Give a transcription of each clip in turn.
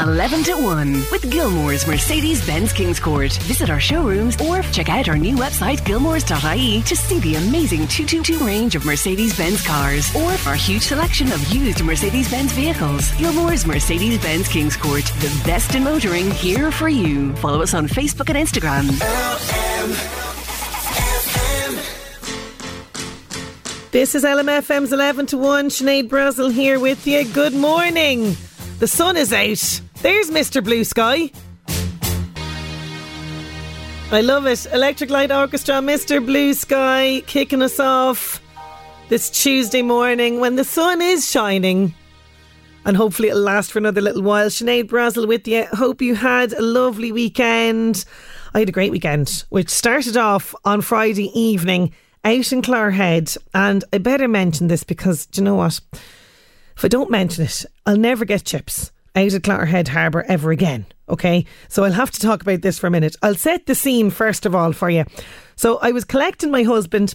11 to 1 with Gilmore's Mercedes-Benz Kings Court. Visit our showrooms or check out our new website gilmores.ie to see the amazing 222 range of Mercedes-Benz cars or our huge selection of used Mercedes-Benz vehicles. Gilmore's Mercedes-Benz Kings Court. The best in motoring here for you. Follow us on Facebook and Instagram. This is LMFM's 11 to 1. Sinead Brazel here with you. Good morning. The sun is out. There's Mr. Blue Sky. I love it. Electric Light Orchestra, Mr. Blue Sky, kicking us off this Tuesday morning when the sun is shining. And hopefully it'll last for another little while. Sinead Brazel with you. Hope you had a lovely weekend. I had a great weekend, which started off on Friday evening out in Clogherhead. And I better mention this because, do you know what? If I don't mention it, I'll never get chips out of Clogherhead Harbour ever again. Okay, so I'll have to talk about this for a minute. I'll set the scene first of all for you. So I was collecting my husband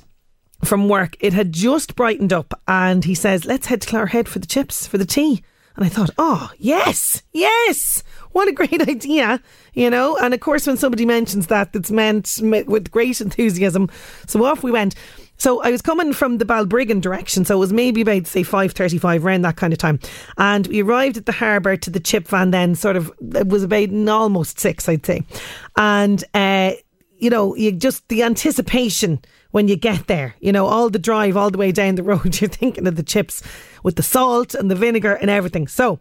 from work. It had just brightened up, and he says, "Let's head to Clogherhead for the chips for the tea." And I thought, "Oh yes, yes." What a great idea, you know? And of course, when somebody mentions that, that's meant with great enthusiasm. So off we went. So I was coming from the Balbriggan direction, so it was maybe about say five thirty-five around that kind of time, and we arrived at the harbour to the chip van. Then sort of it was about almost six, I'd say, and uh, you know, you just the anticipation when you get there, you know, all the drive all the way down the road, you're thinking of the chips with the salt and the vinegar and everything. So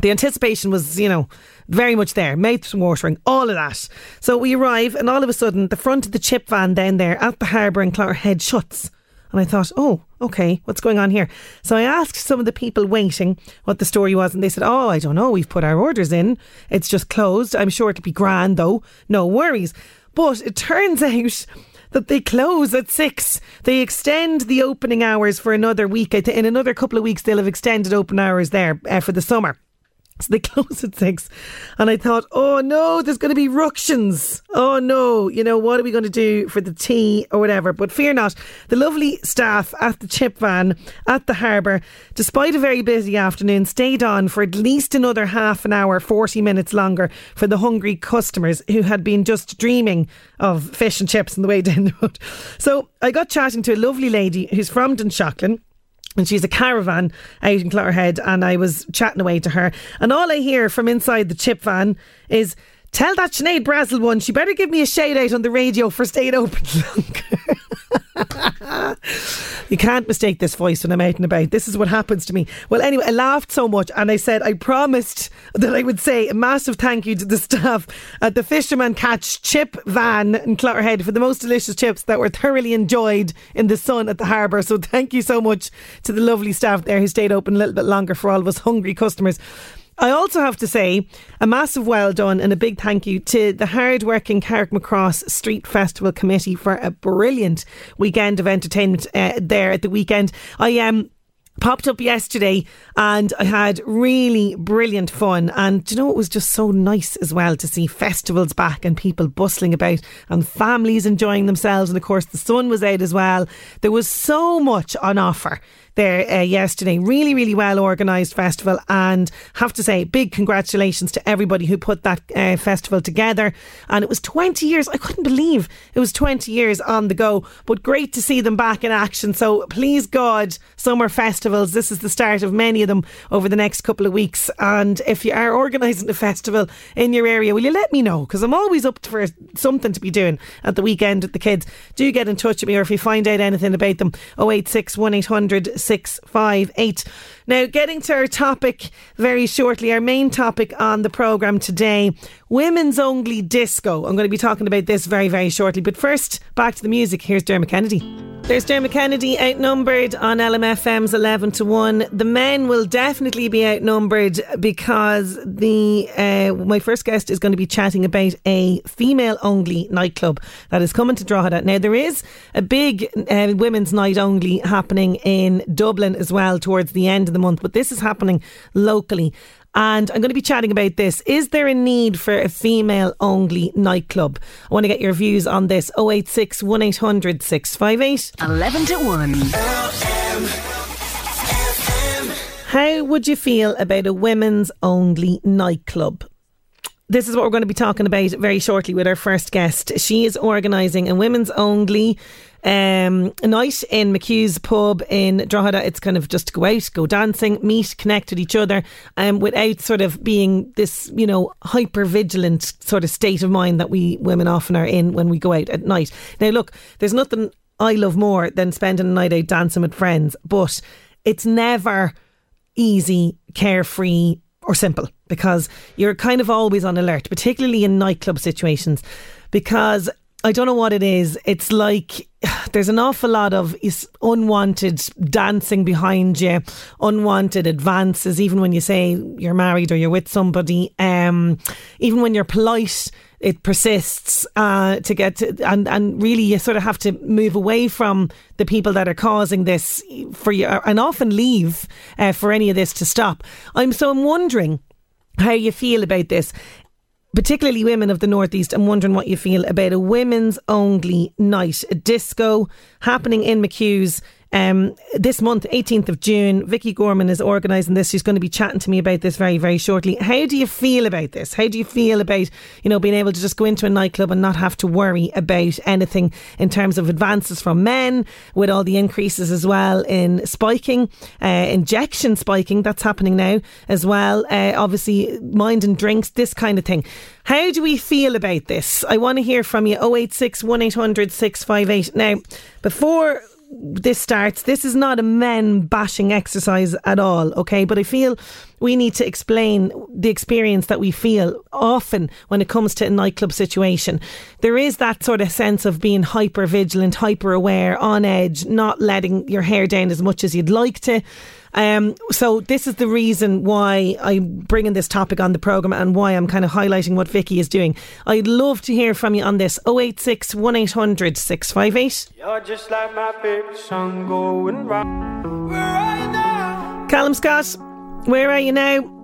the anticipation was, you know, very much there, mouth watering, all of that. So we arrive, and all of a sudden, the front of the chip van down there at the harbour in Clogherhead shuts. And I thought, oh, okay, what's going on here? So I asked some of the people waiting what the story was, and they said, oh, I don't know, we've put our orders in. It's just closed. I'm sure it'll be grand, though. No worries. But it turns out that they close at six. They extend the opening hours for another week. In another couple of weeks, they'll have extended open hours there uh, for the summer. So they close at six. And I thought, oh no, there's going to be ructions. Oh no, you know, what are we going to do for the tea or whatever? But fear not, the lovely staff at the chip van at the harbour, despite a very busy afternoon, stayed on for at least another half an hour, 40 minutes longer for the hungry customers who had been just dreaming of fish and chips on the way down the road. So I got chatting to a lovely lady who's from Dunshaughlin and she's a caravan out in Clogherhead and I was chatting away to her. And all I hear from inside the chip van is Tell that Sinead Brazel one she better give me a shade out on the radio for staying open you can't mistake this voice when I'm out and about. This is what happens to me. Well, anyway, I laughed so much and I said I promised that I would say a massive thank you to the staff at the Fisherman Catch Chip Van in Clogherhead for the most delicious chips that were thoroughly enjoyed in the sun at the harbour. So thank you so much to the lovely staff there who stayed open a little bit longer for all of us hungry customers. I also have to say a massive well done and a big thank you to the hard-working Carrickmacross Street Festival Committee for a brilliant weekend of entertainment uh, there at the weekend. I um popped up yesterday and I had really brilliant fun. And you know, it was just so nice as well to see festivals back and people bustling about and families enjoying themselves. And of course, the sun was out as well. There was so much on offer there uh, yesterday. Really, really well organised festival, and have to say, big congratulations to everybody who put that uh, festival together. And it was 20 years. I couldn't believe it was 20 years on the go, but great to see them back in action. So please God, summer festivals. This is the start of many of them over the next couple of weeks. And if you are organising a festival in your area, will you let me know? Because I'm always up for something to be doing at the weekend with the kids. Do get in touch with me, or if you find out anything about them, 086 1800 658. Now, getting to our topic very shortly, our main topic on the programme today women's only disco. I'm going to be talking about this very, very shortly. But first, back to the music. Here's Dermot Kennedy. There's Dermot Kennedy outnumbered on LMFM's 11 to 1. The men will definitely be outnumbered because the uh, my first guest is going to be chatting about a female only nightclub that is coming to Drogheda. Now, there is a big uh, women's night only happening in Dublin as well towards the end of the month, but this is happening locally. And I'm going to be chatting about this. Is there a need for a female only nightclub? I want to get your views on this. 086 1800 658. 11 to 1. How would you feel about a women's only nightclub? This is what we're going to be talking about very shortly with our first guest. She is organising a women's only um, night in McHugh's pub in Drogheda. It's kind of just go out, go dancing, meet, connect with each other, um, without sort of being this, you know, hyper vigilant sort of state of mind that we women often are in when we go out at night. Now, look, there's nothing I love more than spending a night out dancing with friends, but it's never easy, carefree, or simple because you're kind of always on alert, particularly in nightclub situations. Because I don't know what it is. It's like there's an awful lot of unwanted dancing behind you, unwanted advances, even when you say you're married or you're with somebody. Um, even when you're polite, it persists uh, to get to, and and really you sort of have to move away from the people that are causing this for you, and often leave uh, for any of this to stop. I'm so I'm wondering how you feel about this particularly women of the Northeast, I'm wondering what you feel about a women's only night, a disco happening in McHugh's um, this month, 18th of June, Vicky Gorman is organising this. She's going to be chatting to me about this very, very shortly. How do you feel about this? How do you feel about, you know, being able to just go into a nightclub and not have to worry about anything in terms of advances from men with all the increases as well in spiking, uh, injection spiking that's happening now as well. Uh, obviously, mind and drinks, this kind of thing. How do we feel about this? I want to hear from you 086 1800 658. Now, before this starts. This is not a men bashing exercise at all, okay? But I feel we need to explain the experience that we feel often when it comes to a nightclub situation. There is that sort of sense of being hyper vigilant, hyper aware, on edge, not letting your hair down as much as you'd like to. Um, so this is the reason why I'm bringing this topic on the programme and why I'm kind of highlighting what Vicky is doing. I'd love to hear from you on this 086 1800 658. You're just like my favorite song going round. Callum Scott, where are you now?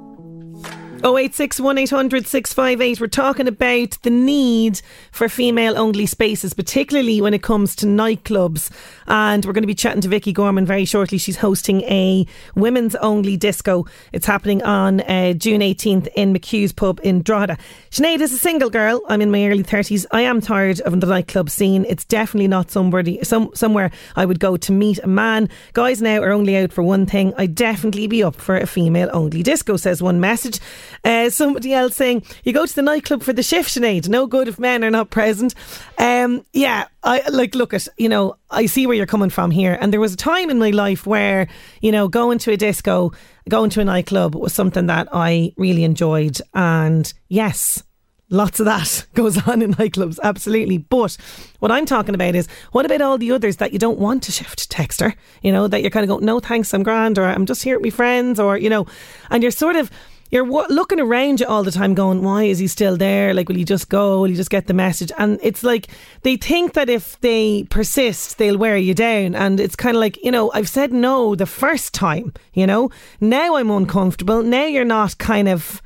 086 1800 658. We're talking about the need for female only spaces, particularly when it comes to nightclubs. And we're going to be chatting to Vicky Gorman very shortly. She's hosting a women's only disco. It's happening on uh, June 18th in McHugh's pub in Drogheda. Sinead is a single girl. I'm in my early 30s. I am tired of the nightclub scene. It's definitely not somebody, some, somewhere I would go to meet a man. Guys now are only out for one thing. I'd definitely be up for a female only disco, says one message. Uh, somebody else saying, you go to the nightclub for the shift, Sinead. No good if men are not present. Um, yeah, I like look at, you know, I see where you're coming from here. And there was a time in my life where, you know, going to a disco, going to a nightclub was something that I really enjoyed. And yes, Lots of that goes on in nightclubs, absolutely. But what I'm talking about is what about all the others that you don't want to shift texter? You know, that you're kind of going, no thanks, I'm grand, or I'm just here with my friends, or, you know, and you're sort of you're w- looking around you all the time going, why is he still there? Like, will he just go? Will he just get the message? And it's like they think that if they persist, they'll wear you down. And it's kind of like, you know, I've said no the first time, you know, now I'm uncomfortable. Now you're not kind of,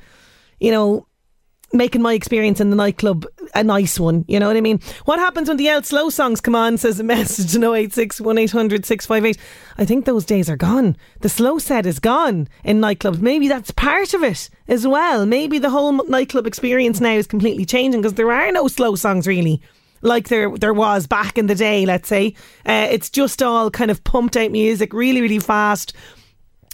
you know, making my experience in the nightclub a nice one. You know what I mean? What happens when the out slow songs come on? Says a message to 086 1800 658. I think those days are gone. The slow set is gone in nightclubs. Maybe that's part of it as well. Maybe the whole nightclub experience now is completely changing because there are no slow songs really. Like there, there was back in the day, let's say. Uh, it's just all kind of pumped out music, really, really fast,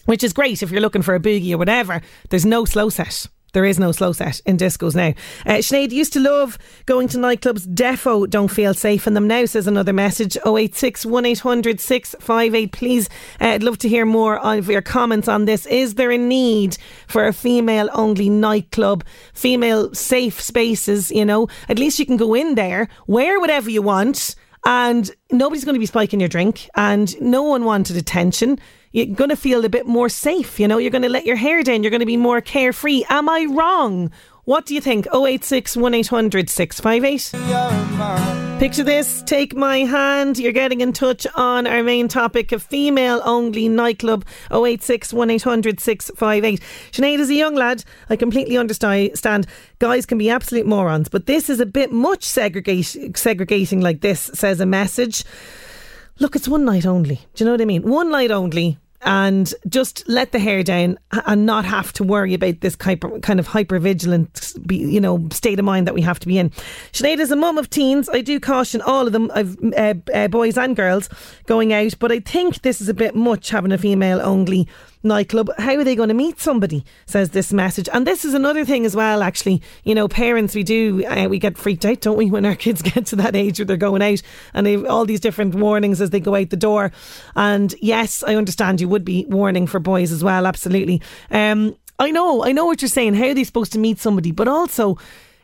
which is great if you're looking for a boogie or whatever. There's no slow set. There is no slow set in discos now. Uh, Sinead used to love going to nightclubs. Defo don't feel safe in them now, says another message. 086 1800 658. Please, uh, I'd love to hear more of your comments on this. Is there a need for a female only nightclub? Female safe spaces, you know? At least you can go in there, wear whatever you want and nobody's going to be spiking your drink, and no one wanted attention. You're going to feel a bit more safe, you know. You're going to let your hair down. You're going to be more carefree. Am I wrong? What do you think? 086 1800 658. Picture this. Take my hand. You're getting in touch on our main topic of female only nightclub 086 1800 658. Sinead is a young lad. I completely understand. Guys can be absolute morons, but this is a bit much segregating like this, says a message. Look, it's one night only. Do you know what I mean? One night only and just let the hair down and not have to worry about this kind of hyper vigilant, you know, state of mind that we have to be in. Sinead is a mum of teens. I do caution all of them, uh, uh, boys and girls, going out, but I think this is a bit much having a female only nightclub. How are they going to meet somebody? Says this message. And this is another thing as well, actually. You know, parents, we do, uh, we get freaked out, don't we, when our kids get to that age where they're going out and they've all these different warnings as they go out the door. And yes, I understand you would be warning for boys as well, absolutely. Um, I know, I know what you're saying. How are they supposed to meet somebody? But also,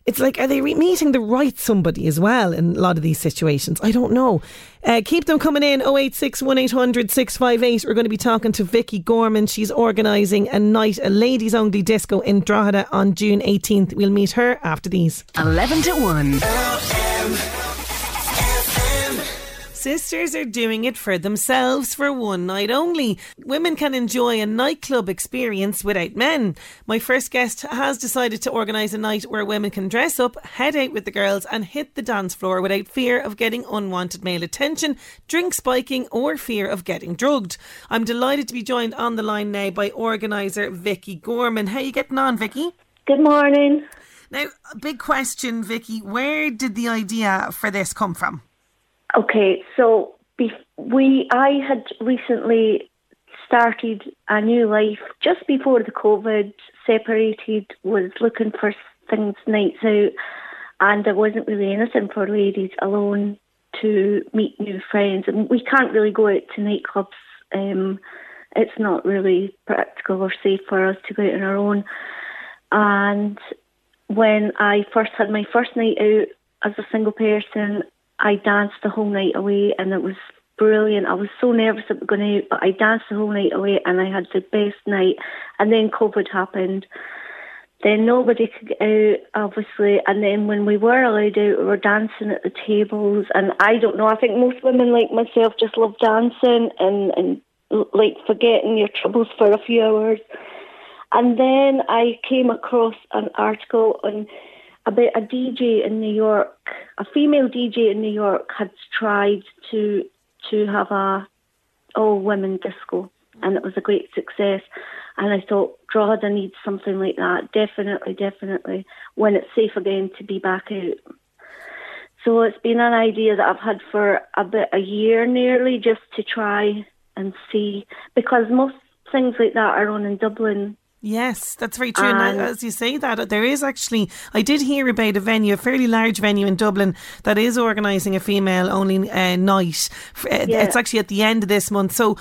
it's like, are they meeting the right somebody as well in a lot of these situations? I don't know. Uh, keep them coming in 086 1800 658. We're going to be talking to Vicky Gorman. She's organising a night, a ladies only disco in Drogheda on June 18th. We'll meet her after these. 11 to 1. L-M. Sisters are doing it for themselves for one night only. Women can enjoy a nightclub experience without men. My first guest has decided to organise a night where women can dress up, head out with the girls, and hit the dance floor without fear of getting unwanted male attention, drink spiking, or fear of getting drugged. I'm delighted to be joined on the line now by organiser Vicky Gorman. How you getting on, Vicky? Good morning. Now, big question, Vicky. Where did the idea for this come from? Okay, so we I had recently started a new life just before the COVID. Separated, was looking for things nights out, and there wasn't really anything for ladies alone to meet new friends. And we can't really go out to nightclubs. Um, it's not really practical or safe for us to go out on our own. And when I first had my first night out as a single person, I danced the whole night away and it was brilliant. I was so nervous about going out, but I danced the whole night away and I had the best night. And then COVID happened. Then nobody could get out, obviously. And then when we were allowed out, we were dancing at the tables. And I don't know, I think most women like myself just love dancing and, and like forgetting your troubles for a few hours. And then I came across an article on about a DJ in New York, a female DJ in New York had tried to to have a all women disco, and it was a great success. And I thought Drogheda needs something like that, definitely, definitely, when it's safe again to be back out. So it's been an idea that I've had for about a year nearly, just to try and see, because most things like that are on in Dublin Yes, that's very true. And, and as you say that, there is actually, I did hear about a venue, a fairly large venue in Dublin that is organising a female only uh, night. Uh, yeah. It's actually at the end of this month. So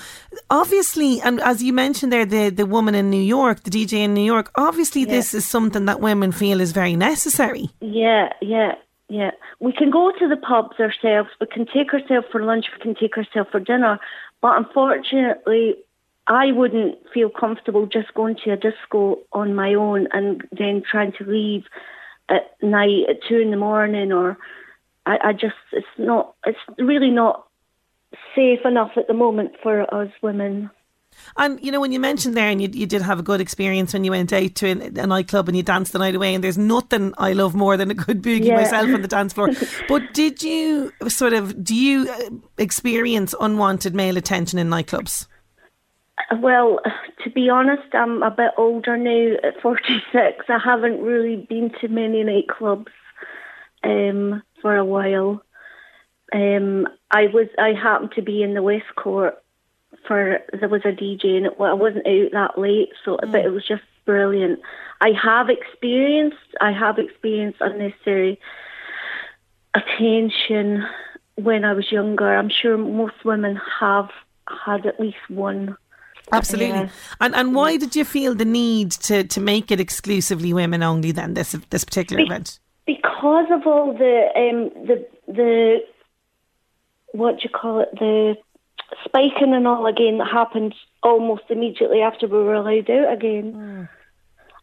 obviously, and as you mentioned there, the, the woman in New York, the DJ in New York, obviously yeah. this is something that women feel is very necessary. Yeah, yeah. Yeah, we can go to the pubs ourselves. We can take ourselves for lunch. We can take ourselves for dinner. But unfortunately, I wouldn't feel comfortable just going to a disco on my own and then trying to leave at night at two in the morning or I, I just it's not it's really not safe enough at the moment for us women. And you know, when you mentioned there, and you, you did have a good experience when you went out to a, a nightclub and you danced the night away, and there's nothing I love more than a good boogie yeah. myself on the dance floor. but did you sort of do you uh, experience unwanted male attention in nightclubs? Well, to be honest, I'm a bit older now at 46. I haven't really been to many nightclubs um, for a while. Um, I was I happened to be in the West Court for there was a DJ and it, well, I wasn't out that late, so mm. but it was just brilliant. I have experienced I have experienced unnecessary attention when I was younger. I'm sure most women have had at least one Absolutely. Yeah. And and why did you feel the need to, to make it exclusively women only then this this particular Be- event? Because of all the um, the the what do you call it the spiking and all again that happened almost immediately after we were allowed out again. Mm.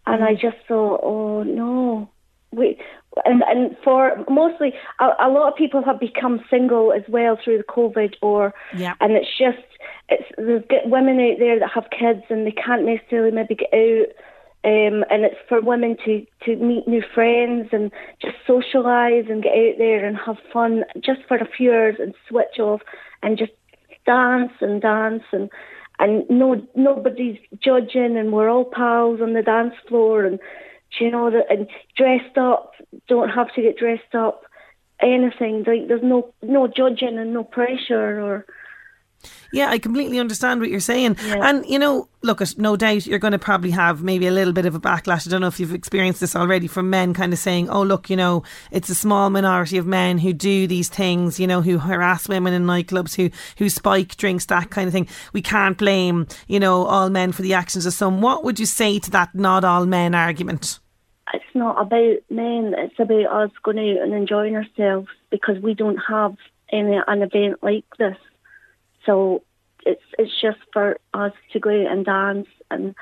And I just thought, oh no, we and and for mostly a, a, lot of people have become single as well through the COVID or yeah. and it's just it's there's women out there that have kids and they can't necessarily maybe get out um, and it's for women to, to meet new friends and just socialise and get out there and have fun just for a few hours and switch off and just dance and dance and and no nobody's judging and we're all pals on the dance floor and you know that and dressed up don't have to get dressed up anything like there's no no judging and no pressure or yeah, I completely understand what you're saying. Yeah. And, you know, look, no doubt you're going to probably have maybe a little bit of a backlash. I don't know if you've experienced this already from men kind of saying, oh, look, you know, it's a small minority of men who do these things, you know, who harass women in nightclubs, who, who spike drinks, that kind of thing. We can't blame, you know, all men for the actions of some. What would you say to that not all men argument? It's not about men, it's about us going out and enjoying ourselves because we don't have any an event like this. So it's it's just for us to go out and dance and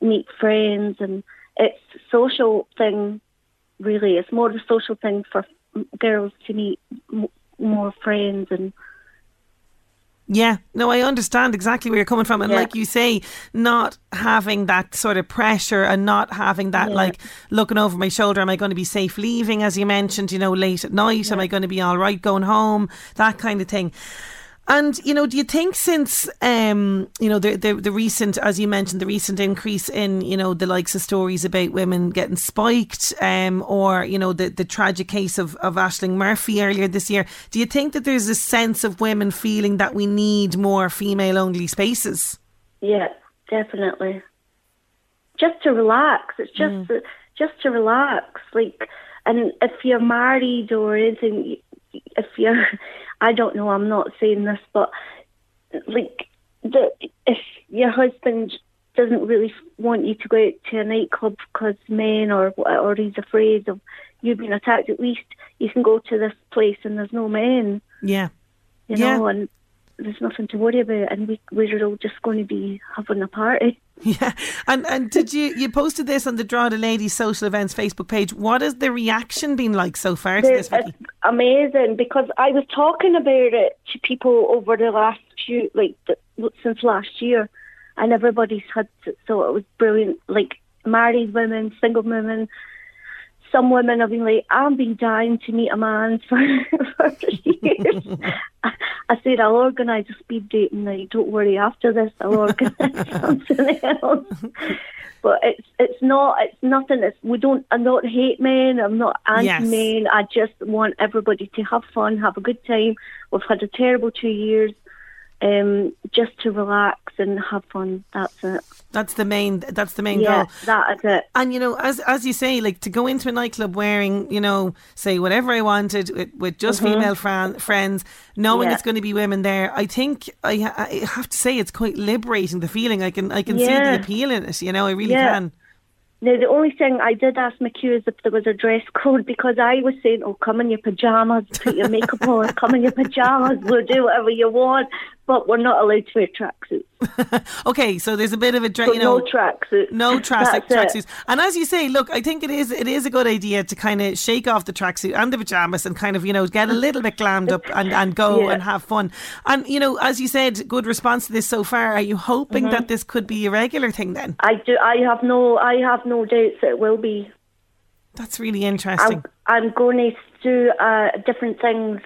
meet friends, and it's a social thing. Really, it's more of a social thing for girls to meet m- more friends and. Yeah, no, I understand exactly where you're coming from. And yeah. like you say, not having that sort of pressure and not having that, yeah. like, looking over my shoulder, am I going to be safe leaving, as you mentioned, you know, late at night? Yeah. Am I going to be all right going home? That kind of thing. And you know, do you think since um, you know the, the, the recent, as you mentioned, the recent increase in you know the likes of stories about women getting spiked, um, or you know the the tragic case of of Ashling Murphy earlier this year, do you think that there's a sense of women feeling that we need more female only spaces? Yeah, definitely. Just to relax. It's just mm. to, just to relax. Like, and if you're married or anything, if you're I don't know. I'm not saying this, but like the if your husband doesn't really want you to go out to a nightclub because men or or he's afraid of you being attacked, at least you can go to this place and there's no men. Yeah. You know, and there's nothing to worry about, and we we're all just going to be having a party. Yeah, and and did you you posted this on the Drogheda Ladies Social Events Facebook page? What has the reaction been like so far to this? Vicky? amazing because I was talking about it to people over the last few like the, since last year, and everybody's had so it was brilliant. Like married women, single women, some women have been like, I've been dying to meet a man for, for years. I, I said, I'll organise a speed date and night. Don't worry, after this, I'll organise something else. But it's it's not it's nothing. It's we don't I don't hate men. I'm not anti men. Yes. I just want everybody to have fun, have a good time. We've had a terrible two years um, just to relax and have fun. That's it. That's the main. That's the main yeah, goal. that is it. And you know, as as you say, like to go into a nightclub wearing, you know, say whatever I wanted with, with just mm-hmm. female fran- friends, knowing yeah. it's going to be women there. I think I, I have to say it's quite liberating. The feeling I can I can yeah. see the appeal in it. You know, I really can. Now, the only thing I did ask McHugh is if there was a dress code because I was saying, oh, come in your pyjamas, put your makeup on, come in your pyjamas, we'll do whatever you want but we're not allowed to wear tracksuits. okay, so there's a bit of a you know no tracksuits, no tra- tracksuits. And as you say, look, I think it is it is a good idea to kind of shake off the tracksuit and the pajamas and kind of you know get a little bit glammed up and, and go yeah. and have fun. And you know, as you said, good response to this so far. Are you hoping mm-hmm. that this could be a regular thing then? I do. I have no. I have no doubts it will be. That's really interesting. I'm, I'm going to do uh, different things.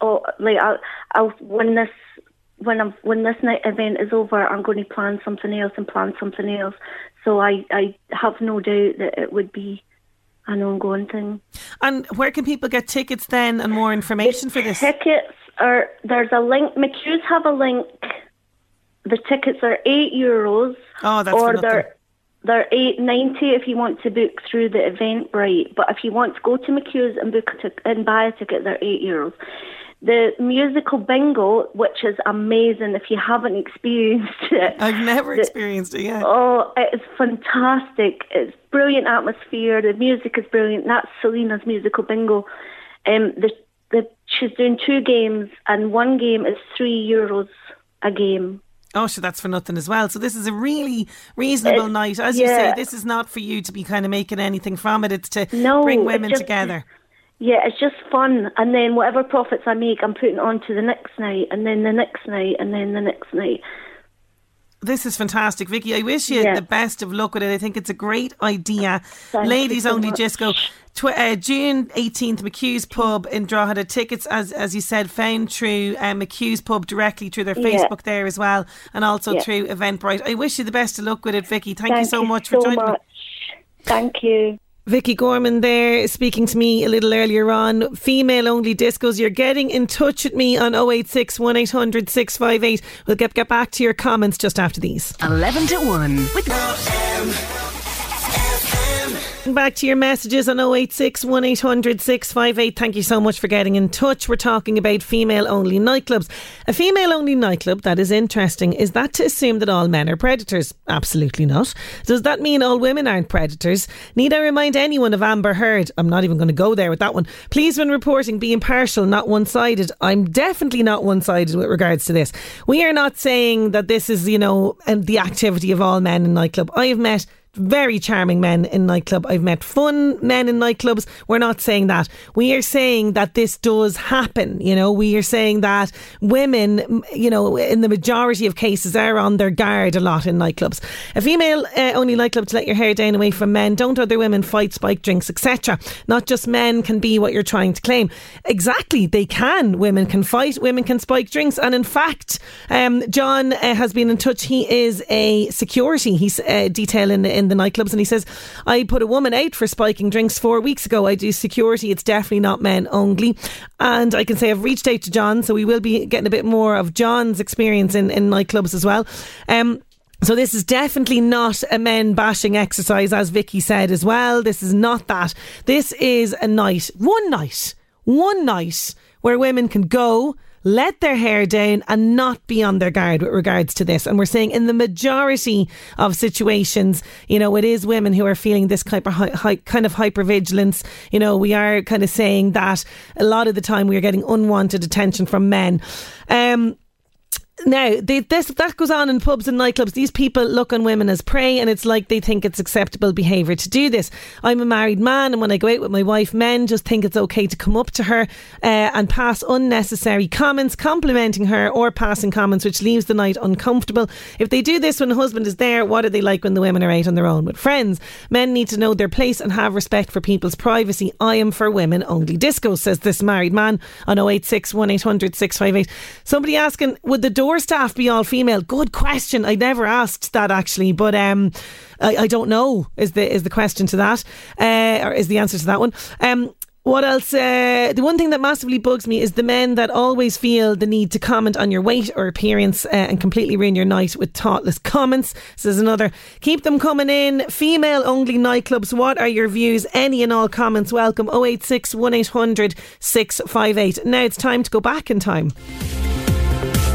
Or like I'll, I'll when this when I'm when this night event is over, I'm going to plan something else and plan something else. So I I have no doubt that it would be an ongoing thing. And where can people get tickets then and more information the for this? Tickets are there's a link. McHugh's have a link. The tickets are eight euros. Oh, that's or they're they're eight ninety if you want to book through the Eventbrite. But if you want to go to McHugh's and book a t- and buy a ticket, they're eight euros. The musical bingo, which is amazing if you haven't experienced it. I've never the, experienced it yet. Oh, it's fantastic. It's brilliant atmosphere. The music is brilliant. That's Selena's musical bingo. Um, the the she's doing two games, and one game is three euros a game. Oh, so that's for nothing as well. So this is a really reasonable It- night. As you say, this is not for you to be kind of making anything from it. It's to No, bring women just- together. Yeah, it's just fun, and then whatever profits I make, I'm putting on to the next night, and then the next night, and then the next night. This is fantastic, Vicky. I wish you Yeah. the best of luck with it. I think it's a great idea. Thank Ladies so only much. Tw- uh, June 18th, McHugh's Pub in Drogheda. Tickets, as as you said, found through um, McHugh's Pub directly through their Yeah. Facebook there as well, and also Yeah. through Eventbrite. I wish you the best of luck with it, Vicky. Thank, Thank you so much for so joining me. Thank you. Vicky Gorman there speaking to me a little earlier on. Female only discos. You're getting in touch with me on 086 1800 658. We'll get, get back to your comments just after these. 11 to 1 with Back to your messages on 086 1800 658. Thank you so much for getting in touch. We're talking about female only nightclubs. A female only nightclub that is interesting. Is that to assume that all men are predators? Absolutely not. Does that mean all women aren't predators? Need I remind anyone of Amber Heard? I'm not even going to go there with that one. Please, when reporting, be impartial, not one sided. I'm definitely not one sided with regards to this. We are not saying that this is, you know, and the activity of all men in nightclub. I have met very charming men in nightclub. I've met fun men in nightclubs. We're not saying that. We are saying that this does happen. You know, we are saying that women, you know, in the majority of cases are on their guard a lot in nightclubs. A female uh, only nightclub to let your hair down away from men. Don't other women fight, spike drinks, etc. Not just men can be what you're trying to claim. Exactly, they can. Women can fight. Women can spike drinks. And in fact, um, John uh, has been in touch. He is a security. He's uh, detailing in the nightclubs, and he says, "I put a woman out for spiking drinks four weeks ago. I do security. It's definitely not men only." And I can say I've reached out to John, so we will be getting a bit more of John's experience in in nightclubs as well. Um, so this is definitely not a men bashing exercise, as Vicky said as well. This is not that. This is a night, one night, one night where women can go. Let their hair down and not be on their guard with regards to this. And we're saying in the majority of situations, you know, it is women who are feeling this kind of, hy- kind of hypervigilance. You know, we are kind of saying that a lot of the time we are getting unwanted attention from men. Um, now, this that goes on in pubs and nightclubs. These people look on women as prey, and it's like they think it's acceptable behaviour to do this. I'm a married man, and when I go out with my wife, men just think it's okay to come up to her uh, and pass unnecessary comments, complimenting her or passing comments, which leaves the night uncomfortable. If they do this when the husband is there, what are they like when the women are out on their own with friends? Men need to know their place and have respect for people's privacy. I am for women only. Disco says this married man on 086 1800 658. Somebody asking, would the door staff be all female? Good question. I never asked that actually, but um, I, I don't know. Is the is the question to that, uh, or is the answer to that one? Um, what else? Uh, the one thing that massively bugs me is the men that always feel the need to comment on your weight or appearance uh, and completely ruin your night with thoughtless comments. Says another. Keep them coming in. Female only nightclubs. What are your views? Any and all comments welcome. 086 1800 658. Now it's time to go back in time.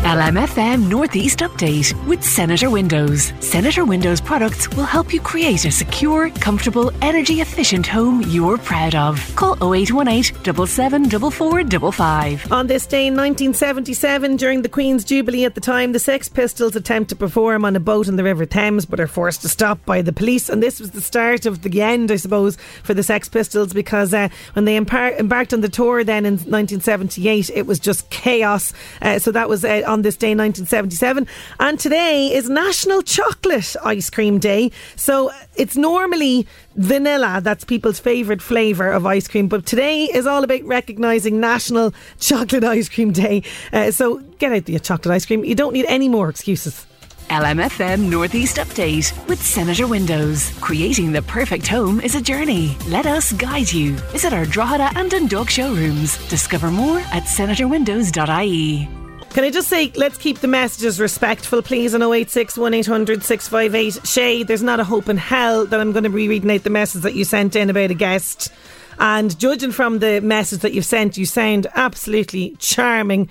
LMFM Northeast Update with Senator Windows. Senator Windows products will help you create a secure, comfortable, energy efficient home you're proud of. Call 0818 774455. On this day in 1977, during the Queen's Jubilee at the time, the Sex Pistols attempt to perform on a boat in the River Thames, but are forced to stop by the police. And this was the start of the end, I suppose, for the Sex Pistols because uh, when they embarked on the tour then in 1978, it was just chaos. Uh, so that was uh, on this day, 1977. And today is National Chocolate Ice Cream Day. So it's normally vanilla, that's people's favourite flavour of ice cream. But today is all about recognising National Chocolate Ice Cream Day. Uh, so get out the chocolate ice cream. You don't need any more excuses. LMFM Northeast Update with Senator Windows. Creating the perfect home is a journey. Let us guide you. Visit our Drogheda and Dundalk showrooms. Discover more at senatorwindows.ie. Can I just say, let's keep the messages respectful, please, on 086 1800 658. Shay, there's not a hope in hell that I'm going to be reading out the message that you sent in about a guest. And judging from the message that you've sent, you sound absolutely charming.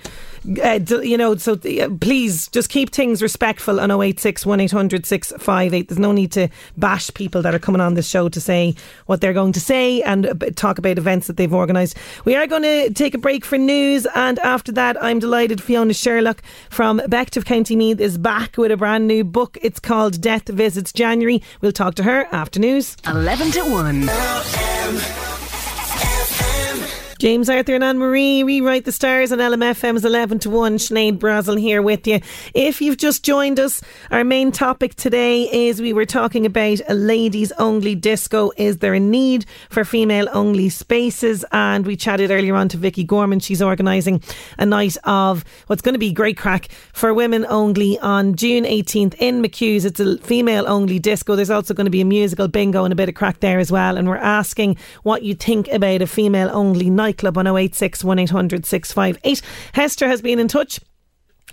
Uh, you know, so uh, please just keep things respectful on 086 1800 658. There's no need to bash people that are coming on this show to say what they're going to say and uh, talk about events that they've organised. We are going to take a break for news, and after that, I'm delighted Fiona Sherlock from Bective County Meath is back with a brand new book. It's called Death Visits January. We'll talk to her after news. 11 to 1. James Arthur and Anne Marie rewrite the stars on LMFM's 11 to 1. Sinead Brazel here with you. If you've just joined us, our main topic today is we were talking about a ladies only disco. Is there a need for female only spaces? And we chatted earlier on to Vicky Gorman. She's organising a night of what's going to be great crack for women only on June 18th in McHugh's. It's a female only disco. There's also going to be a musical bingo and a bit of crack there as well. And we're asking what you think about a female only night nightclub on 086 1800 658. Hester has been in touch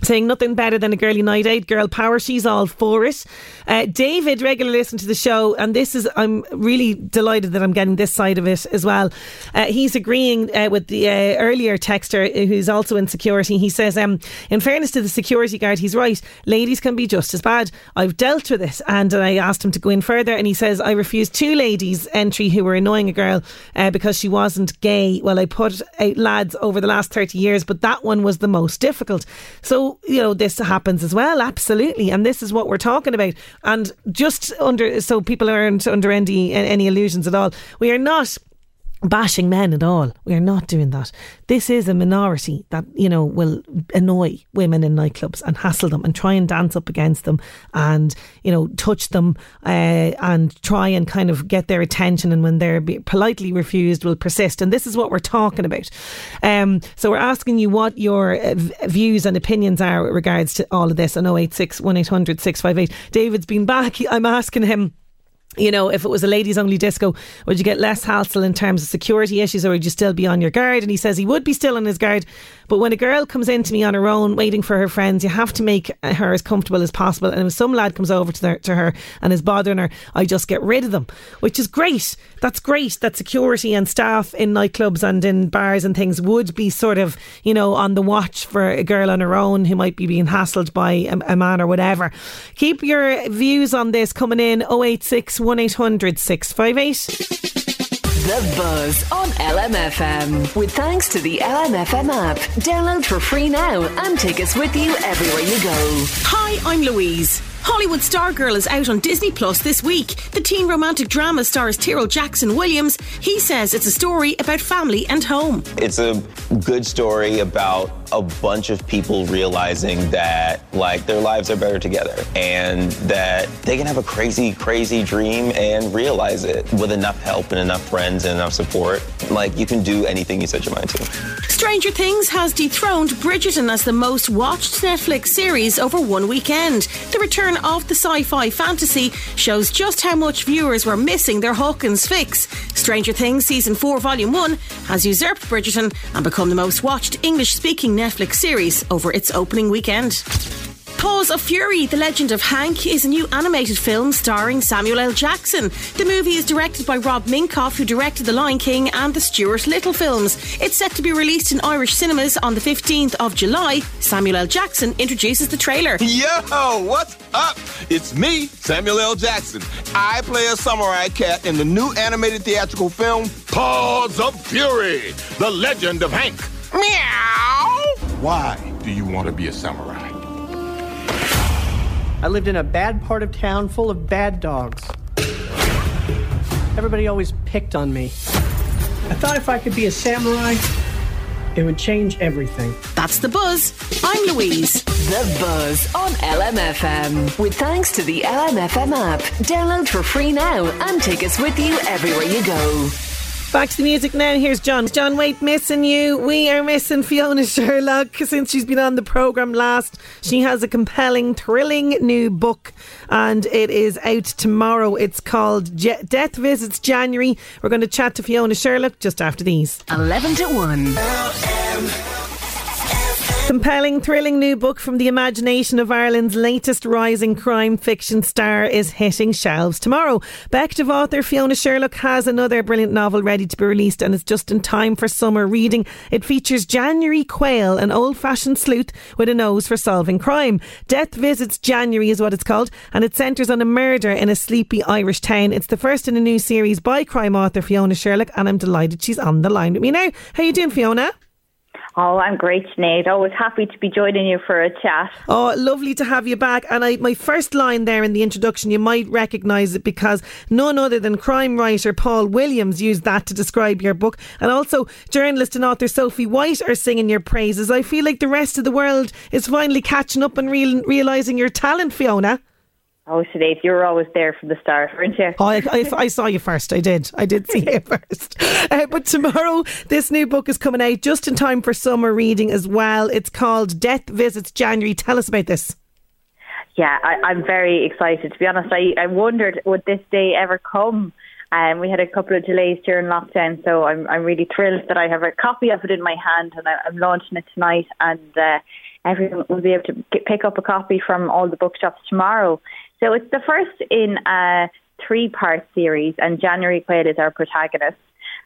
saying nothing better than a girly night out, girl power. She's all for it. Uh, David, regular listener to the show, and this is, I'm really delighted that I'm getting this side of it as well. Uh, he's agreeing uh, with the uh, earlier texter who's also in security. He says, um, in fairness to the security guard, he's right. Ladies can be just as bad. I've dealt with this and I asked him to go in further, and he says, I refused two ladies entry who were annoying a girl uh, because she wasn't gay. Well, I put out lads over the last 30 years, but that one was the most difficult. So you know, this happens as well, absolutely. And this is what we're talking about. And just under, so people aren't under any, any illusions at all, we are not bashing men at all. We are not doing that. This is a minority that, you know, will annoy women in nightclubs and hassle them and try and dance up against them and, you know, touch them uh, and try and kind of get their attention. And when they're politely refused, will persist. And this is what we're talking about. Um, so we're asking you what your uh, views and opinions are with regards to all of this on 086 1800 658. David's been back. I'm asking him you know, if it was a ladies only disco, would you get less hassle in terms of security issues or would you still be on your guard? And he says he would be still on his guard. But when a girl comes in to me on her own, waiting for her friends, you have to make her as comfortable as possible. And if some lad comes over to, to her and is bothering her, I just get rid of them, which is great. That's great that security and staff in nightclubs and in bars and things would be sort of, you know, on the watch for a girl on her own who might be being hassled by a, a man or whatever. Keep your views on this coming in 086 1800 658. The Buzz on LMFM. With thanks to the LMFM app. Download for free now and take us with you everywhere you go. Hi, I'm Louise. Hollywood Stargirl is out on Disney Plus this week. The teen romantic drama stars Tyrel Jackson Williams. He says it's a story about family and home. It's a good story about a bunch of people realizing that like their lives are better together and that they can have a crazy crazy dream and realize it with enough help and enough friends and enough support. Like you can do anything you set your mind to. Stranger things has dethroned bridgerton as the most watched netflix series over one weekend. The return of the sci fi fantasy shows just how much viewers were missing their Hawkins fix. Stranger Things Season 4 Volume 1 has usurped Bridgerton and become the most watched English speaking Netflix series over its opening weekend. Paws of Fury, The Legend of Hank, is a new animated film starring Samuel L. Jackson. The movie is directed by Rob Minkoff, who directed The Lion King and the Stuart Little films. It's set to be released in Irish cinemas on the 15th of July. Samuel L. Jackson introduces the trailer. Yo, what's up? It's me, Samuel L. Jackson. I play a samurai cat in the new animated theatrical film, Paws of Fury, The Legend of Hank. Meow! Why do you want to be a samurai? I lived in a bad part of town full of bad dogs. Everybody always picked on me. I thought if I could be a samurai, it would change everything. That's The Buzz. I'm Louise. The Buzz on LMFM. With thanks to the LMFM app. Download for free now and take us with you everywhere you go. Back to the music now. Here's John. John Waite, missing you. We are missing Fiona Sherlock since she's been on the programme last. She has a compelling, thrilling new book and it is out tomorrow. It's called Je- Death Visits January. We're going to chat to Fiona Sherlock just after these. 11 to 1. Compelling, thrilling new book from the imagination of Ireland's latest rising crime fiction star is hitting shelves tomorrow. Bective author Fiona Sherlock has another brilliant novel ready to be released and it's just in time for summer reading. It features January Quayle, an old fashioned sleuth with a nose for solving crime. Death Visits January is what it's called and it centres on a murder in a sleepy Irish town. It's the first in a new series by crime author Fiona Sherlock and I'm delighted she's on the line with me now. How you doing Fiona? Oh, I'm great, Sinead. Always happy to be joining you for a chat. Oh, lovely to have you back. And I, my first line there in the introduction, you might recognise it because none other than crime writer Paul Williams used that to describe your book. And also, journalist and author Sophie White are singing your praises. I feel like the rest of the world is finally catching up and real, realising your talent, Fiona. Oh, Sinead, you were always there from the start, weren't you? Oh, I, I, I saw you first. I did. I did see you first. Uh, but tomorrow, this new book is coming out just in time for summer reading as well. It's called Death Visits January. Tell us about this. Yeah, I, am very excited. To be honest, I, I wondered would this day ever come. Um, we had a couple of delays during lockdown, so I'm I'm really thrilled that I have a copy of it in my hand, and I, am launching it tonight. And uh, everyone will be able to get, pick up a copy from all the bookshops tomorrow. So it's the first in a three part series, and January Quail is our protagonist.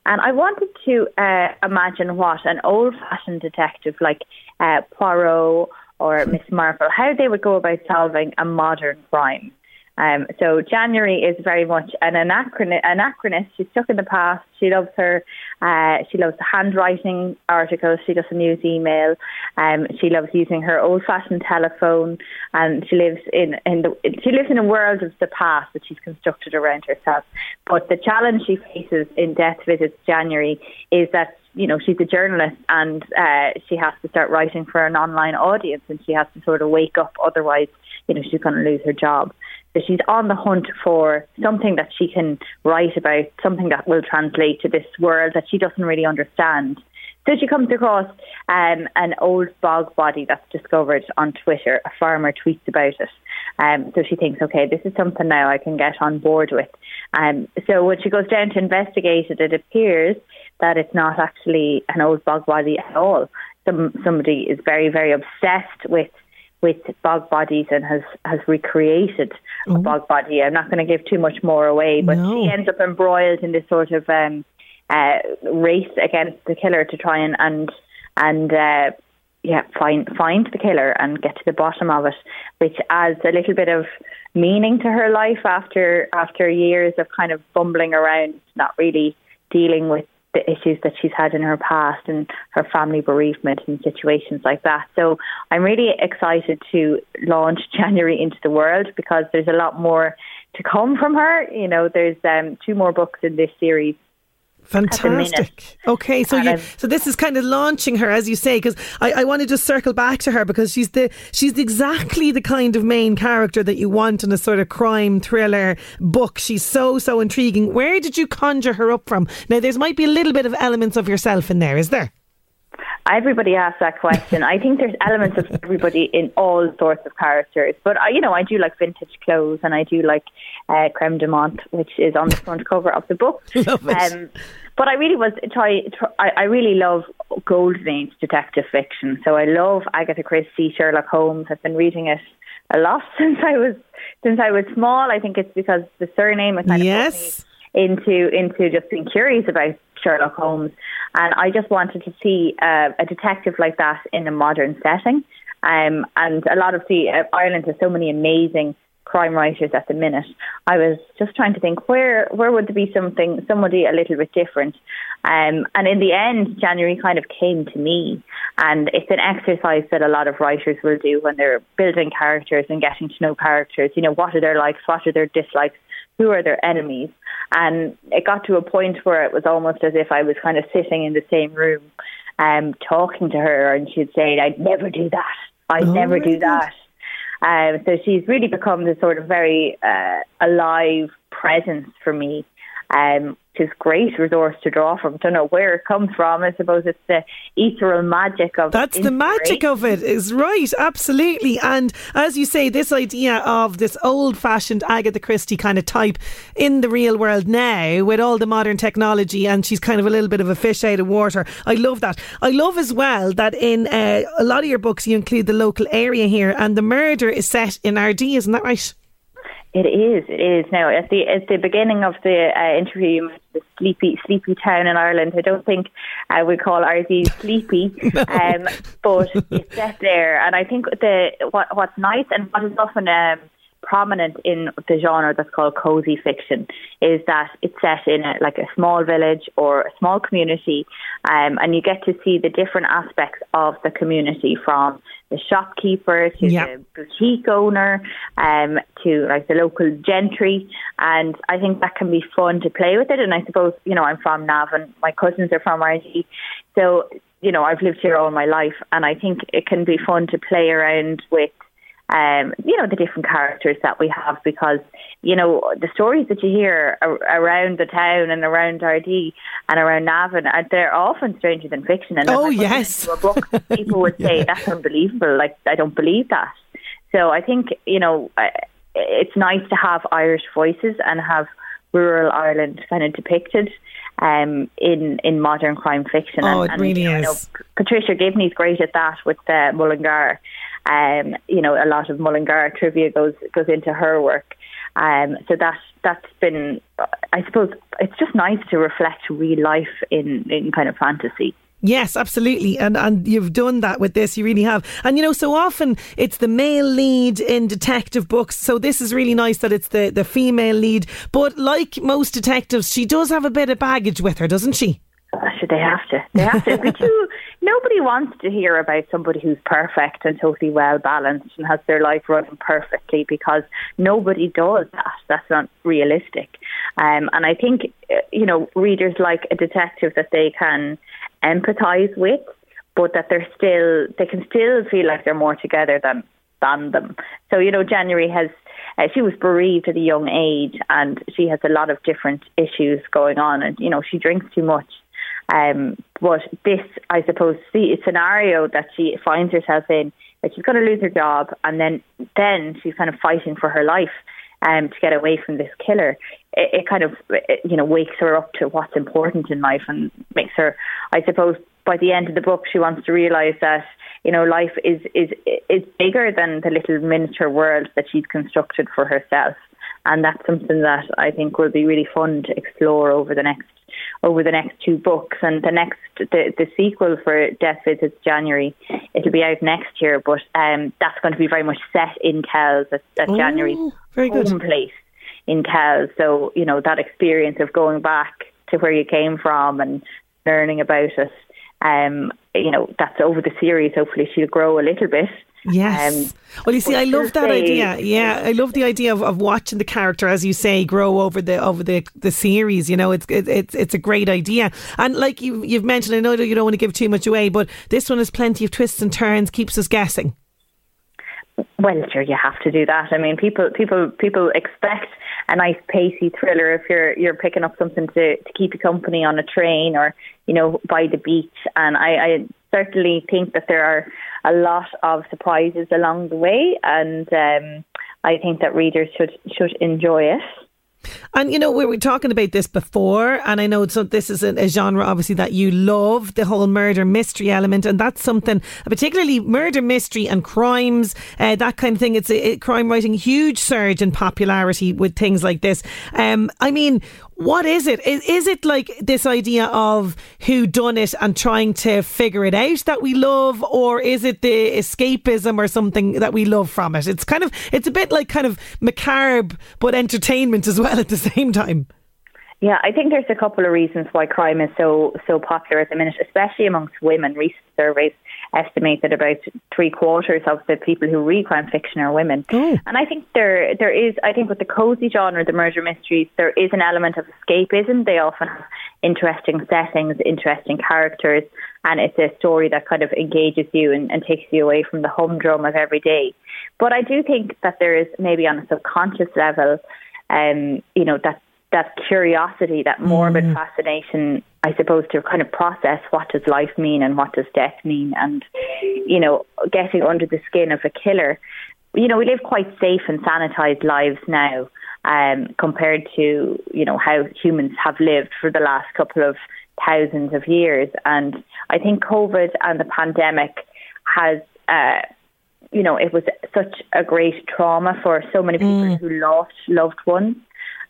And I wanted to uh, imagine what an old fashioned detective like uh, Poirot or Miss Marple, how they would go about solving a modern crime. Um, so January is very much an anachronist, anachronist. She's stuck in the past. She loves her. Uh, she loves handwriting articles. She doesn't use email. Um, she loves using her old-fashioned telephone, and she lives in in the she lives in a world of the past that she's constructed around herself. But the challenge she faces in Death Visits January is that you know she's a journalist and uh, she has to start writing for an online audience, and she has to sort of wake up. Otherwise, you know she's going to lose her job. So she's on the hunt for something that she can write about, something that will translate to this world that she doesn't really understand. So she comes across um, an old bog body that's discovered on Twitter. A farmer tweets about it. Um, so she thinks, okay, this is something now I can get on board with. Um, so when she goes down to investigate it, it appears that it's not actually an old bog body at all. Some, somebody is very, very obsessed with with bog bodies and has has recreated Ooh. a bog body. I'm not going to give too much more away, but no. she ends up embroiled in this sort of um, uh, race against the killer to try and and and uh, yeah find find the killer and get to the bottom of it, which adds a little bit of meaning to her life after after years of kind of bumbling around, not really dealing with the issues that she's had in her past and her family bereavement and situations like that. So I'm really excited to launch January into the world because there's a lot more to come from her. You know, there's um, two more books in this series Fantastic. Okay, so you, so this is kind of launching her, as you say, because I, I want to just circle back to her because she's the she's exactly the kind of main character that you want in a sort of crime thriller book. She's so so intriguing. Where did you conjure her up from? Now, there might be a little bit of elements of yourself in there, is there? Everybody asks that question. I think there's elements of everybody in all sorts of characters, but I, you know, I do like vintage clothes, and I do like uh, creme de menthe, which is on the front cover of the book. Um, but I really was try, try. I really love golden age detective fiction. So I love Agatha Christie, Sherlock Holmes. I've been reading it a lot since I was since I was small. I think it's because the surname is kind yes. of into into just being curious about Sherlock Holmes, and I just wanted to see uh, a detective like that in a modern setting. Um, and a lot of the uh, Ireland has so many amazing crime writers at the minute. I was just trying to think where where would there be something somebody a little bit different. Um, and in the end, January kind of came to me, and it's an exercise that a lot of writers will do when they're building characters and getting to know characters. You know, what are their likes, what are their dislikes, who are their enemies. And it got to a point where it was almost as if I was kind of sitting in the same room, um, talking to her, and she'd say, "I'd never do that. I'd oh, never do that." Um, so she's really become this sort of very uh, alive presence for me. Um, which is great resource to draw from. Don't know where it comes from. I suppose it's the ethereal magic of That's the magic of it, is right, absolutely. And as you say, this idea of this old fashioned Agatha Christie kind of type in the real world now with all the modern technology, and she's kind of a little bit of a fish out of water. I love that. I love as well that in uh, a lot of your books you include the local area here, and the murder is set in Ardee. isn't that right? It is. It is now at the at the beginning of the uh, interview. You mentioned the sleepy sleepy town in Ireland. I don't think I would call Ardee sleepy, um, but it's set there. And I think the what what's nice and what is often um, prominent in the genre that's called cozy fiction is that it's set in a, like a small village or a small community, um, and you get to see the different aspects of the community from the shopkeeper to yep. the boutique owner um, to like the local gentry. And I think that can be fun to play with it. And I suppose, you know, I'm from Navan, my cousins are from Ardee. So, you know, I've lived here all my life. And I think it can be fun to play around with um, you know, the different characters that we have because, you know, the stories that you hear ar- around the town and around Ardee and around Navan, are, they're often stranger than fiction. And oh, yes. A book, people would say, that's unbelievable. Like, I don't believe that. So I think, you know, it's nice to have Irish voices and have rural Ireland kind of depicted um, in in modern crime fiction. Oh, and, it really you is. Know, Patricia Gibney's great at that with uh, Mullingar. Um, you know, a lot of Mullingar trivia goes goes into her work. Um, so that that's been, I suppose, it's just nice to reflect real life in in kind of fantasy. Yes, absolutely. And and you've done that with this, you really have. And you know, so often it's the male lead in detective books. So this is really nice that it's the, the female lead. But like most detectives, she does have a bit of baggage with her, doesn't she? Should they have to? They have to. but you, nobody wants to hear about somebody who's perfect and totally well balanced and has their life running perfectly because nobody does that. That's not realistic. Um, and I think uh, you know readers like a detective that they can empathise with, but that they're still they can still feel like they're more together than than them. So you know, January has uh, she was bereaved at a young age, and she has a lot of different issues going on, and you know, she drinks too much. Um, but this, I suppose, the scenario that she finds herself in, that she's going to lose her job, and then then she's kind of fighting for her life um, to get away from this killer. It, it kind of, it, you know, wakes her up to what's important in life and makes her, I suppose, by the end of the book, she wants to realise that you know life is is is bigger than the little miniature world that she's constructed for herself, and that's something that I think will be really fun to explore over the next over the next two books. And the next, the, the sequel for Death Visits January, it'll be out next year, but um, that's going to be very much set in Kells at, at oh, January very good. home place in Kells. So, you know, that experience of going back to where you came from and learning about it, um, you know, that's over the series. Hopefully she'll grow a little bit Yes. Um, well, you see, I love that idea. Yeah, I love the idea of, of watching the character, as you say, grow over the over the, the series. You know, it's it, it's it's a great idea. And like you you've mentioned, I know that you don't want to give too much away, but this one has plenty of twists and turns, keeps us guessing. Well, sure, you have to do that. I mean, people people people expect a nice pacey thriller if you're you're picking up something to, to keep you company on a train or you know by the beach. And I, I certainly think that there are a lot of surprises along the way, and um, I think that readers should should enjoy it. And you know, we were talking about this before, and I know so this is a, genre obviously that you love, the whole murder mystery element, and that's something, particularly murder mystery and crimes, uh, that kind of thing. It's a, a, crime writing huge surge in popularity with things like this. Um, I mean, what is it? Is, is it like this idea of who done it and trying to figure it out that we love, or is it the escapism or something that we love from it? It's kind of it's a bit like kind of macabre but entertainment as well at the same time. Yeah, I think there's a couple of reasons why crime is so so popular at the minute, especially amongst women. Recent surveys estimate that about three quarters of the people who read crime fiction are women. Oh. And I think there there is I think with the cozy genre, the murder mysteries, there is an element of escapism. They often have interesting settings, interesting characters, and it's a story that kind of engages you and, and takes you away from the humdrum of every day. But I do think that there is maybe on a subconscious level, um, you know, that that curiosity, that morbid fascination, I suppose, to kind of process what does life mean and what does death mean, and you know, getting under the skin of a killer. You know, we live quite safe and sanitized lives now. Um, compared to you know how humans have lived for the last couple of thousands of years, and I think COVID and the pandemic has uh, you know, it was such a great trauma for so many people who lost loved ones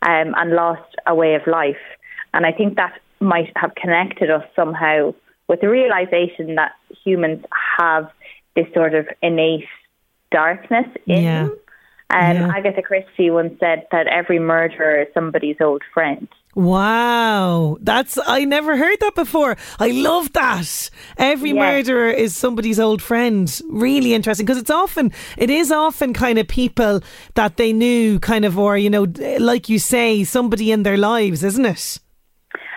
um, and lost a way of life. And I think that might have connected us somehow with the realization that humans have this sort of innate darkness in Yeah. them. Um, Yeah. Agatha Christie once said that every murderer is somebody's old friend. Wow, that's I never heard that before. I love that. Every Yes. murderer is somebody's old friend. Really interesting because it's often it is often kind of people that they knew, kind of, or you know, like you say, somebody in their lives, isn't it?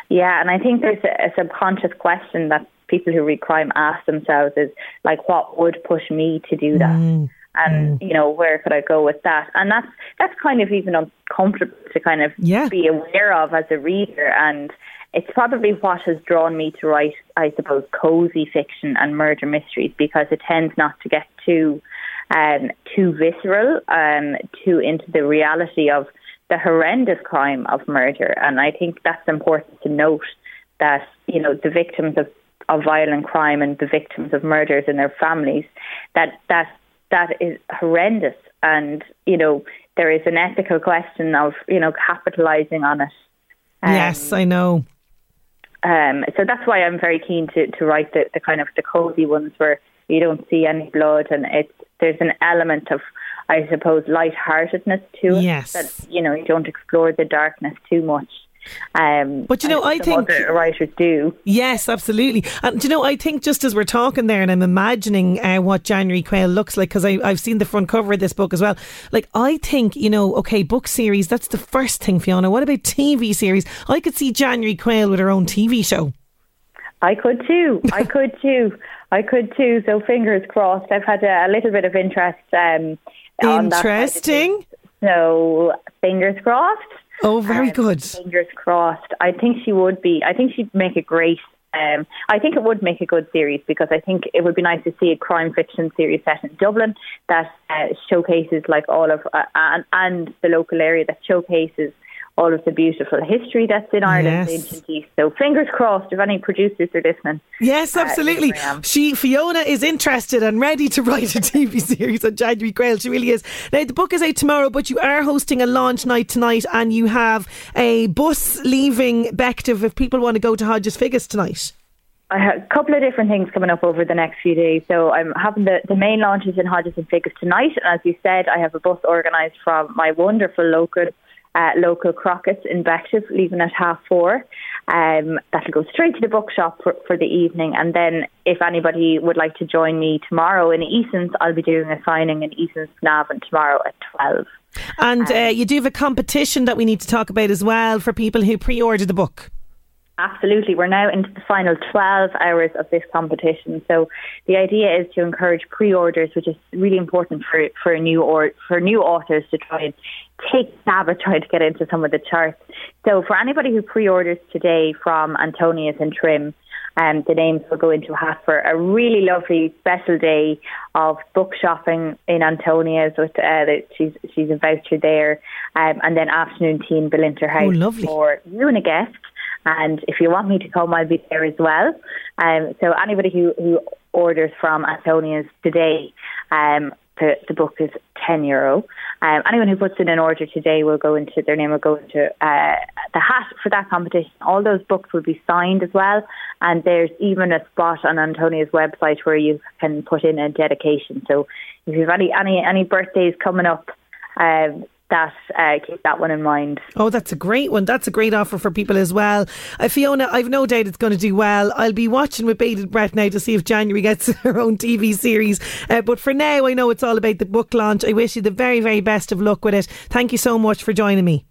Yeah, and I think there's a, subconscious question that people who read crime ask themselves is like, what would push me to do that? And you know, where could I go with that? And that's that's kind of even uncomfortable to kind of Yeah. be aware of as a reader. And it's probably what has drawn me to write, I suppose, cozy fiction and murder mysteries because it tends not to get too um, too visceral, um, too into the reality of the horrendous crime of murder. And I think that's important to note that, you know, the victims of, of violent crime and the victims of murders and their families, that, that, that is horrendous. And, you know, there is an ethical question of, you know, capitalizing on it. Um, yes, I know. um, so that's why I'm very keen to, to write the, the kind of the cozy ones where you don't see any blood and it's there's an element of I suppose lightheartedness to it. Yes. That you know, you don't explore the darkness too much. Um, But you know, I think- writers do. Yes, absolutely. And you know, I think just as we're talking there, and I'm imagining uh, what January Quail looks like because I've seen the front cover of this book as well. Like, I think you know, okay, book series. That's the first thing, Fiona. What about TV series? I could see January Quail with her own TV show. I could too. I could too. I could too. So fingers crossed. I've had a, a little bit of interest. Um, on that side of Interesting. So fingers crossed. Oh, very Um, good. Fingers crossed. I think she would be. I think she'd make a great. Um, I think it would make a good series because I think it would be nice to see a crime fiction series set in Dublin that uh, showcases like all of uh, and, and the local area that showcases all of the beautiful history that's in Ireland, Yes. ancient east. So fingers crossed if any producers are listening. Yes, Uh, absolutely. am. She Fiona is interested and ready to write a TV series on January Quail. She really is. Now the book is out tomorrow, but you are hosting a launch night tonight, and you have a bus leaving Bective if people want to go to Hodges Figgis tonight. I have a couple of different things coming up over the next few days. So I'm having the, the main launches in Hodges and Figgis tonight. And as you said, I have a bus organised from my wonderful local uh, local Crockett's in Bective, leaving at half four. Um, that'll go straight to the bookshop for, for the evening. And then if anybody would like to join me tomorrow in Eason's, I'll be doing a signing in Eason's Navan tomorrow at 12. And uh, you do have a competition that we need to talk about as well for people who pre-order the book. Absolutely. We're now into the final 12 hours of this competition. So the idea is to encourage pre-orders, which is really important for, for new or for new authors to try and take stab at trying to get into some of the charts. So for anybody who pre-orders today from Antonia's and Trim, um, the names will go into a hat for a really lovely special day of book shopping in Antonia's. With uh, the, she's she's a voucher there, um, and then afternoon tea in Bellinter House Oh, lovely. for you and a guest. And if you want me to come, I'll be there as well. Um, so anybody who, who orders from Antonia's today, um, the, the book is ten euro. Um, anyone who puts in an order today will go into their name will go into uh, the hat for that competition. All those books will be signed as well, and there's even a spot on Antonia's website where you can put in a dedication. So if you have any any any birthdays coming up, um, that uh, keep that one in mind. Oh, that's a great one. That's a great offer for people as well. Uh, Fiona, I've no doubt it's going to do well. I'll be watching with bated breath now to see if January gets her own TV series. Uh, but for now, I know it's all about the book launch. I wish you the very, very best of luck with it. Thank you so much for joining me.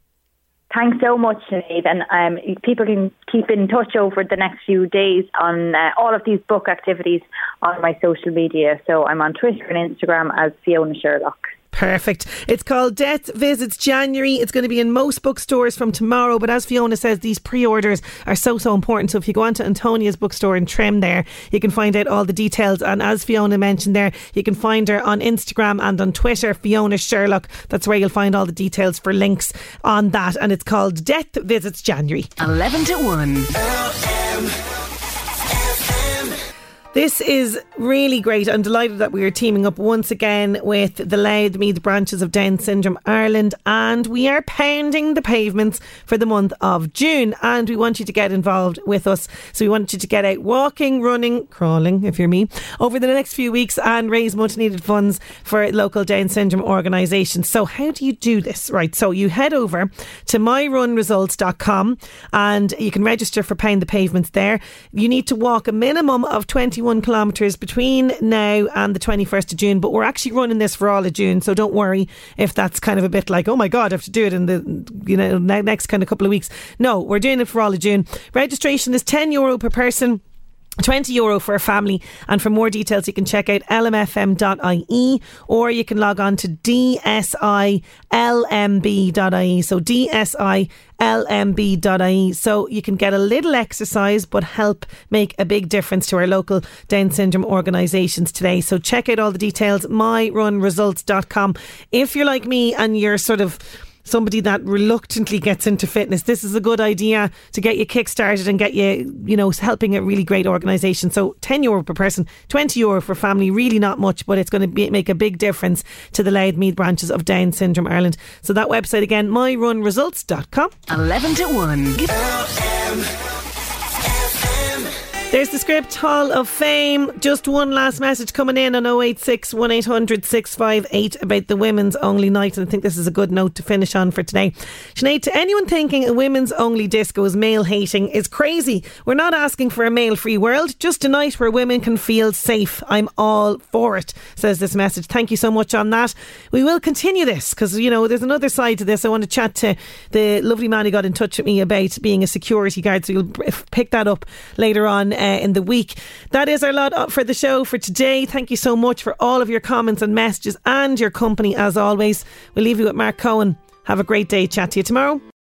Thanks so much, Sinead. And um, people can keep in touch over the next few days on uh, all of these book activities on my social media. So I'm on Twitter and Instagram as Fiona Sherlock. Perfect. It's called Death Visits January. It's going to be in most bookstores from tomorrow. But as Fiona says, these pre-orders are so so important. So if you go onto Antonia's bookstore in Trim, there you can find out all the details. And as Fiona mentioned there, you can find her on Instagram and on Twitter, Fiona Sherlock. That's where you'll find all the details for links on that. And it's called Death Visits January. Eleven to one. This is really great. I'm delighted that we are teaming up once again with the Louth Meath branches of Down Syndrome Ireland, and we are pounding the pavements for the month of June. And we want you to get involved with us. So we want you to get out walking, running, crawling, if you're me, over the next few weeks and raise much needed funds for local Down Syndrome organisations. So, how do you do this? Right. So, you head over to myrunresults.com and you can register for Pound the Pavements there. You need to walk a minimum of 21 kilometres between now and the 21st of June, but we're actually running this for all of June. So, don't worry if that's kind of a bit like, oh my God, I have to do it in the you know next kind of couple of weeks. No, we're doing it for all of June. Registration is 10 euro per person. 20 euro for a family. And for more details you can check out lmfm.ie or you can log on to dsilmb.ie so dsilmb.ie so you can get a little exercise but help make a big difference to our local Down syndrome organisations today. So check out all the details myrunresults.com if you're like me and you're sort of somebody that reluctantly gets into fitness, this is a good idea to get you kick-started and get you, you know, helping a really great organisation. So 10 euro per person, 20 euro for family, really not much, but it's going to be, make a big difference to the Louth Meath branches of Down Syndrome Ireland. So that website again, myrunresults.com. 11 to 1. There's the script Hall of Fame. Just one last message coming in on 086 1800 658 about the women's only night. And I think this is a good note to finish on for today. Sinead, to anyone thinking a women's only disco is male hating is crazy. We're not asking for a male free world, just a night where women can feel safe. I'm all for it, says this message. Thank you so much on that. We will continue this because, you know, there's another side to this. I want to chat to the lovely man who got in touch with me about being a security guard. So you'll pick that up later on Uh, in the week. That is our lot up for the show for today. Thank you so much for all of your comments and messages and your company as always. We'll leave you with Marc Cohn. Have a great day. Chat to you tomorrow.